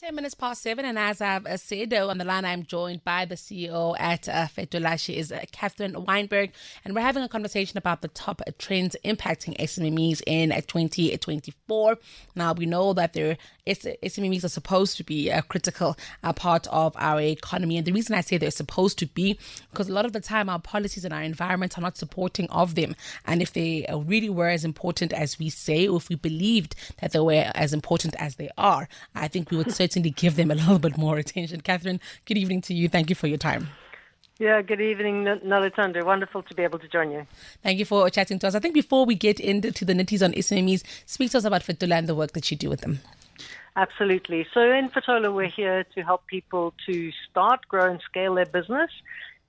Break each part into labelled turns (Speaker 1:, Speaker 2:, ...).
Speaker 1: 10 minutes past seven, and as I've uh, said uh, on the line, I'm joined by the CEO at uh. She is uh, Catherine Wijnberg, and we're having a conversation about the top trends impacting SMEs in uh, 2024. Now, we know that there SMEs are supposed to be a critical uh, part of our economy. And the reason I say they're supposed to be, because a lot of the time our policies and our environment are not supporting of them. And if they really were as important as we say, or if we believed that they were as important as they are, I think we would certainly give them a little bit more attention. Catherine, good evening to you. Thank you for your time.
Speaker 2: Yeah, good evening, Noluthando. Wonderful to be able to join you.
Speaker 1: Thank you for chatting to us. I think before we get into the nitties on SMEs, speak to us about Fetola and the work that you do with them.
Speaker 2: Absolutely. So in Fetola, we're here to help people to start, grow, and scale their business.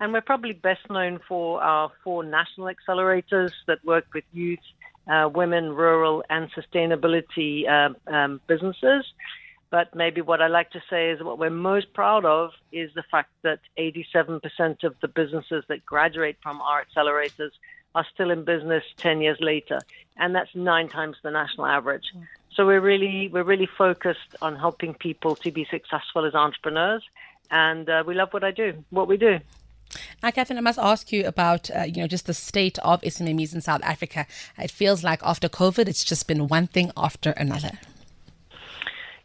Speaker 2: And we're probably best known for our four national accelerators that work with youth, uh, women, rural, and sustainability uh, um, businesses. But maybe what I like to say is what we're most proud of is the fact that 87% of the businesses that graduate from our accelerators are still in business 10 years later. And that's nine times the national average. Mm. So we're really we're really focused on helping people to be successful as entrepreneurs, and uh, we love what I do, what we do.
Speaker 1: Now, Catherine, I must ask you about uh, you know just the state of SMMEs in South Africa. It feels like after COVID, it's just been one thing after another.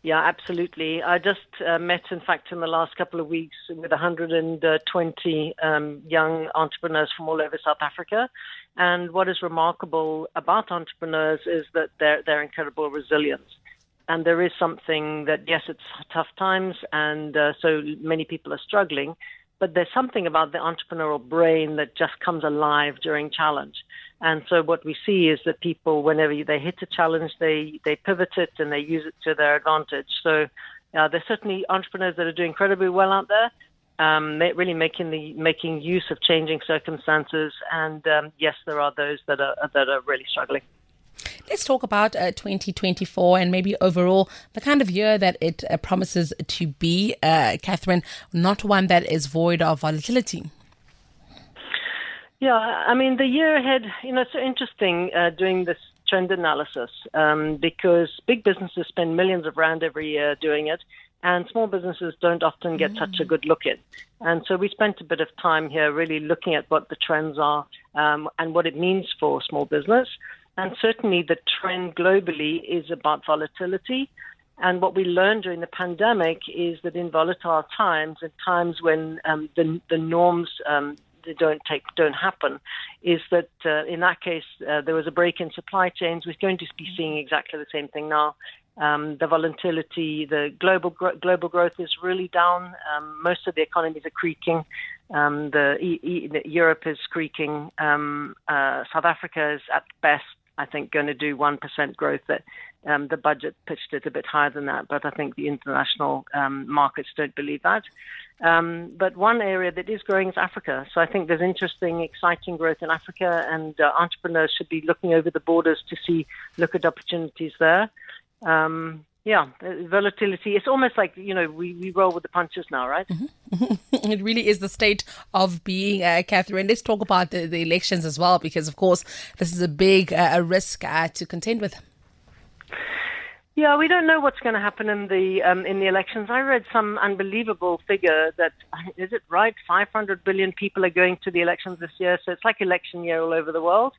Speaker 2: Yeah, absolutely. I just uh, met, in fact, in the last couple of weeks with 120 um, young entrepreneurs from all over South Africa. And what is remarkable about entrepreneurs is that they're, they're incredible resilience. And there is something that, yes, it's tough times, and uh, so many people are struggling, but there's something about the entrepreneurial brain that just comes alive during challenge. And so what we see is that people, whenever they hit a challenge, they, they pivot it and they use it to their advantage. So uh, there's certainly entrepreneurs that are doing incredibly well out there, um, really making the making use of changing circumstances. And um, yes, there are those that are that are really struggling.
Speaker 1: Let's talk about uh, 2024 and maybe overall the kind of year that it uh, promises to be, uh, Catherine, not one that is void of volatility.
Speaker 2: Yeah, I mean, the year ahead, you know, it's so interesting uh, doing this trend analysis um, because big businesses spend millions of rand every year doing it, and small businesses don't often get mm. such a good look in. And so we spent a bit of time here really looking at what the trends are um, and what it means for small business. And certainly the trend globally is about volatility. And what we learned during the pandemic is that in volatile times, in times when um, the, the norms um, don't take don't happen, is that uh, in that case uh, there was a break in supply chains. We're going to be seeing exactly the same thing now. Um, the volatility, the global gro- global growth is really down. Um, most of the economies are creaking. Um, the, e- e- Europe is creaking. Um, uh, South Africa is at best I think, going to do 1% growth. That um, the budget pitched it a bit higher than that, but I think the international um, markets don't believe that. Um, but one area that is growing is Africa. So I think there's interesting, exciting growth in Africa, and uh, entrepreneurs should be looking over the borders to see, look at opportunities there. Um, yeah, volatility. It's almost like you know we, we roll with the punches now, right?
Speaker 1: Mm-hmm. it really is the state of being, uh, Catherine. Let's talk about the, the elections as well, because of course this is a big uh, risk uh, to contend with.
Speaker 2: Yeah, we don't know what's going to happen in the um, in the elections. I read some unbelievable figure that is it right? 500 billion people are going to the elections this year, so it's like election year all over the world.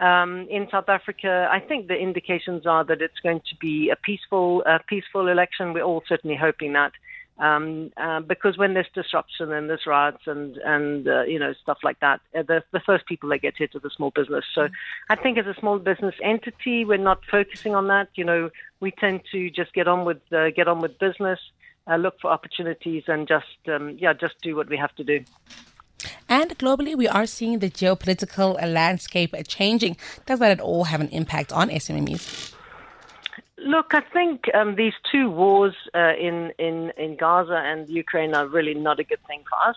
Speaker 2: Um, in South Africa, I think the indications are that it's going to be a peaceful, peaceful election. We're all certainly hoping that, um, uh, because when there's disruption and there's riots and and uh, you know stuff like that, uh, the the first people that get hit are the small business. So, I think as a small business entity, we're not focusing on that. You know, we tend to just get on with uh, get on with business, uh, look for opportunities, and just um, yeah, just do what we have to do.
Speaker 1: And globally, we are seeing the geopolitical landscape changing. Does that at all have an impact on SMMEs?
Speaker 2: Look, I think um, these two wars uh, in, in, in Gaza and Ukraine are really not a good thing for us.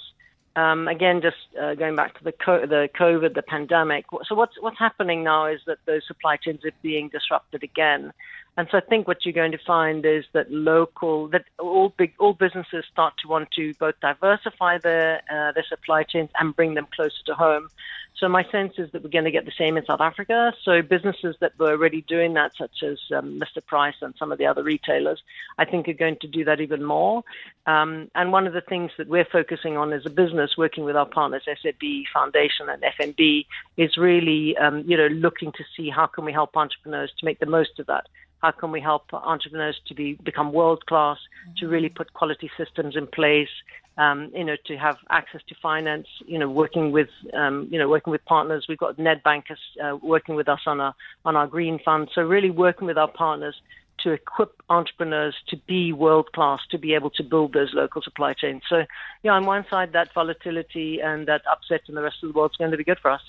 Speaker 2: Um, again, just uh, going back to the co- the COVID, the pandemic. So what's what's happening now is that those supply chains are being disrupted again, And so I think what you're going to find is that local, that all big, all businesses start to want to both diversify their uh, their supply chains and bring them closer to home. So my sense is that we're going to get the same in South Africa. So businesses that were already doing that, such as um, Mr. Price and some of the other retailers, I think are going to do that even more. Um, and one of the things that we're focusing on as a business, working with our partners, SAB Foundation and FNB, is really, um, you know, looking to see how can we help entrepreneurs to make the most of that. How can we help entrepreneurs to be become world class, to really put quality systems in place, um, you know, to have access to finance, you know, working with, um, you know, working with partners. We've got Nedbank uh, working with us on our on our green fund. So really working with our partners to equip entrepreneurs to be world class, to be able to build those local supply chains. So, yeah, on one side, that volatility and that upset in the rest of the world is going to be good for us.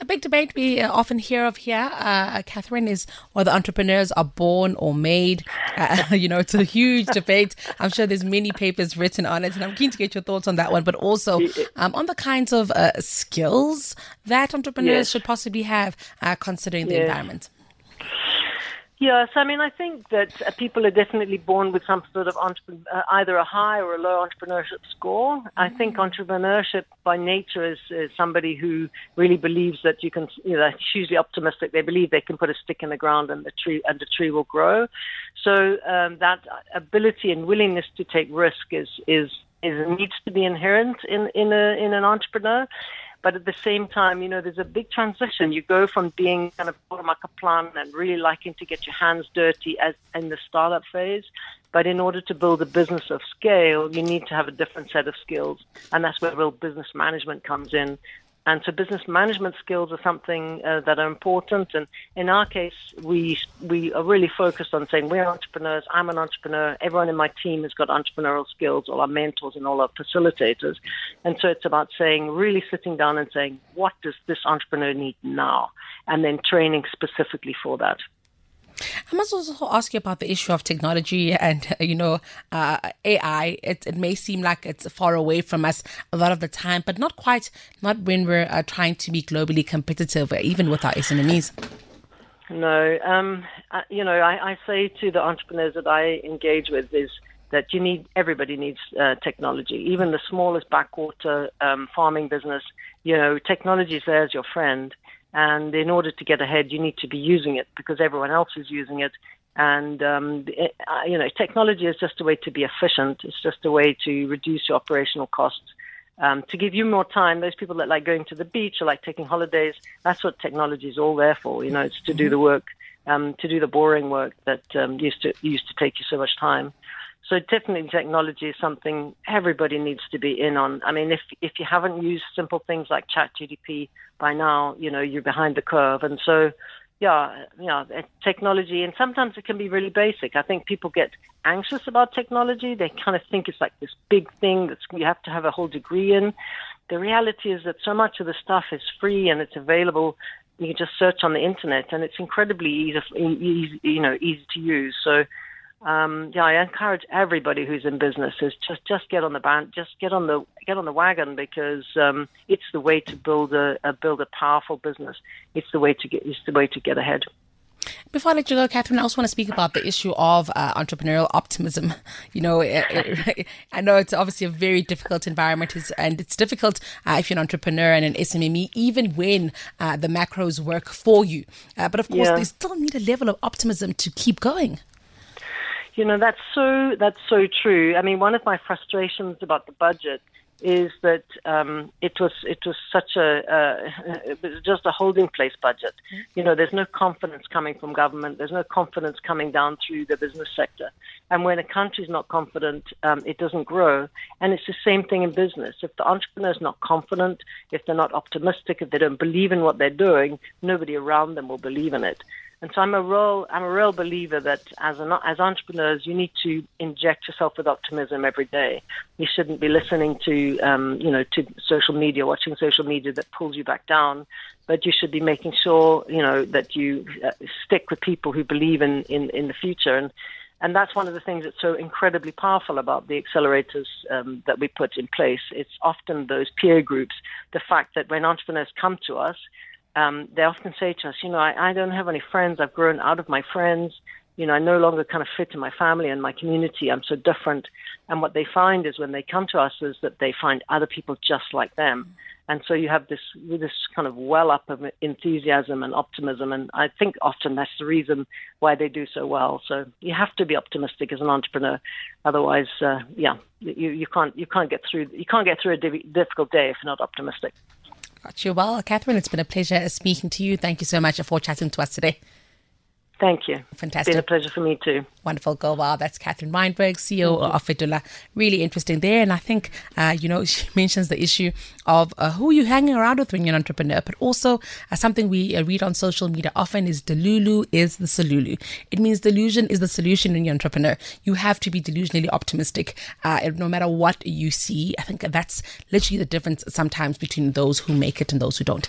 Speaker 1: A big debate we uh, often hear of here, uh, Catherine, is whether entrepreneurs are born or made. Uh, you know, it's a huge debate. I'm sure there's many papers written on it, and I'm keen to get your thoughts on that one, but also um, on the kinds of uh, skills that entrepreneurs yes. should possibly have uh, considering the yes. environment.
Speaker 2: Yes, I mean, I think that uh, people are definitely born with some sort of entrep- uh, either a high or a low entrepreneurship score. Mm-hmm. I think entrepreneurship by nature is, is, somebody who really believes that you can, you know, hugely optimistic. They believe they can put a stick in the ground and the tree and the tree will grow. So um, that ability and willingness to take risk is is is needs to be inherent in in a in an entrepreneur. But at the same time, you know, there's a big transition. You go from being kind of a plan and really liking to get your hands dirty as in the startup phase. But in order to build a business of scale, you need to have a different set of skills. And that's where real business management comes in. And so business management skills are something uh, that are important. And in our case, we we are really focused on saying we're entrepreneurs. I'm an entrepreneur. Everyone in my team has got entrepreneurial skills, all our mentors and all our facilitators. And so it's about saying, really sitting down and saying, what does this entrepreneur need now? And then training specifically for that.
Speaker 1: I must also ask you about the issue of technology and, you know, uh, AI. It, it, may seem like it's far away from us a lot of the time, but not quite, not when we're uh, trying to be globally competitive, even with our SMEs.
Speaker 2: No, um, uh, you know, I, I, say to the entrepreneurs that I engage with is that you need, everybody needs uh, technology, even the smallest backwater um, farming business. You know, technology is there as your friend. And in order to get ahead, you need to be using it because everyone else is using it. And um, it, uh, you know, technology is just a way to be efficient. It's just a way to reduce your operational costs. Um, to give you more time, those people that like going to the beach or like taking holidays, that's what technology is all there for. You know, it's to do mm-hmm. the work, um, to do the boring work that um, used to used to take you so much time. So definitely technology is something everybody needs to be in on. I mean, if if you haven't used simple things like ChatGPT by now, you know, you're behind the curve. And so, yeah, yeah, eh, technology, and sometimes it can be really basic. I think people get anxious about technology. They kind of think it's like this big thing that you have to have a whole degree in. The reality is that so much of the stuff is free and it's available. You can just search on the internet, and it's incredibly easy, easy you know, easy to use. So um, yeah, I encourage everybody who's in business is just just get on the band, just get on the get on the wagon because um, it's the way to build a, a, build a powerful business. It's the way to get it's the way to get ahead.
Speaker 1: Before I let you go, Catherine, I also want to speak about the issue of uh, entrepreneurial optimism. You know, it, it, I know it's obviously a very difficult environment, and it's difficult uh, if you're an entrepreneur and an SMME, even when uh, the macros work for you. Uh, but of course, yeah. they still need a level of optimism to keep going.
Speaker 2: You know, that's so that's so true. I mean, one of my frustrations about the budget is that um, it was it was such a uh, it was just a holding place budget. Mm-hmm. You know, there's no confidence coming from government. There's no confidence coming down through the business sector. And when a country's not confident, um, it doesn't grow. And it's the same thing in business. If the entrepreneur's not confident, if they're not optimistic, if they don't believe in what they're doing, nobody around them will believe in it. And so I'm a real I'm a real believer that as an, as entrepreneurs, you need to inject yourself with optimism every day. You shouldn't be listening to um, you know to social media, watching social media that pulls you back down, but you should be making sure you know that you uh, stick with people who believe in, in in the future and. And that's one of the things that's so incredibly powerful about the accelerators um, that we put in place. It's often those peer groups, the fact that when entrepreneurs come to us, um, they often say to us, you know, I, I don't have any friends. I've grown out of my friends. you know, I no longer kind of fit in my family and my community. I'm so different. And what they find is when they come to us is that they find other people just like them. And so you have this this kind of well up of enthusiasm and optimism, and I think often that's the reason why they do so well. So you have to be optimistic as an entrepreneur, otherwise, uh, yeah, you, you can't you can't get through you can't get through a difficult day if you're not optimistic.
Speaker 1: Got you. Well, Catherine, it's been a pleasure speaking to you. Thank you so much for chatting to us today.
Speaker 2: Thank you.
Speaker 1: Fantastic.
Speaker 2: It's been a pleasure for me too.
Speaker 1: Wonderful. Go well. That's Catherine Wijnberg, CEO of Fetola. Really interesting there. And I think, uh, you know, she mentions the issue of uh, who you're hanging around with when you're an entrepreneur, but also uh, something we uh, read on social media often is delulu is the solulu. It means delusion is the solution when you're an entrepreneur. You have to be delusionally optimistic uh, no matter what you see. I think that's literally the difference sometimes between those who make it and those who don't.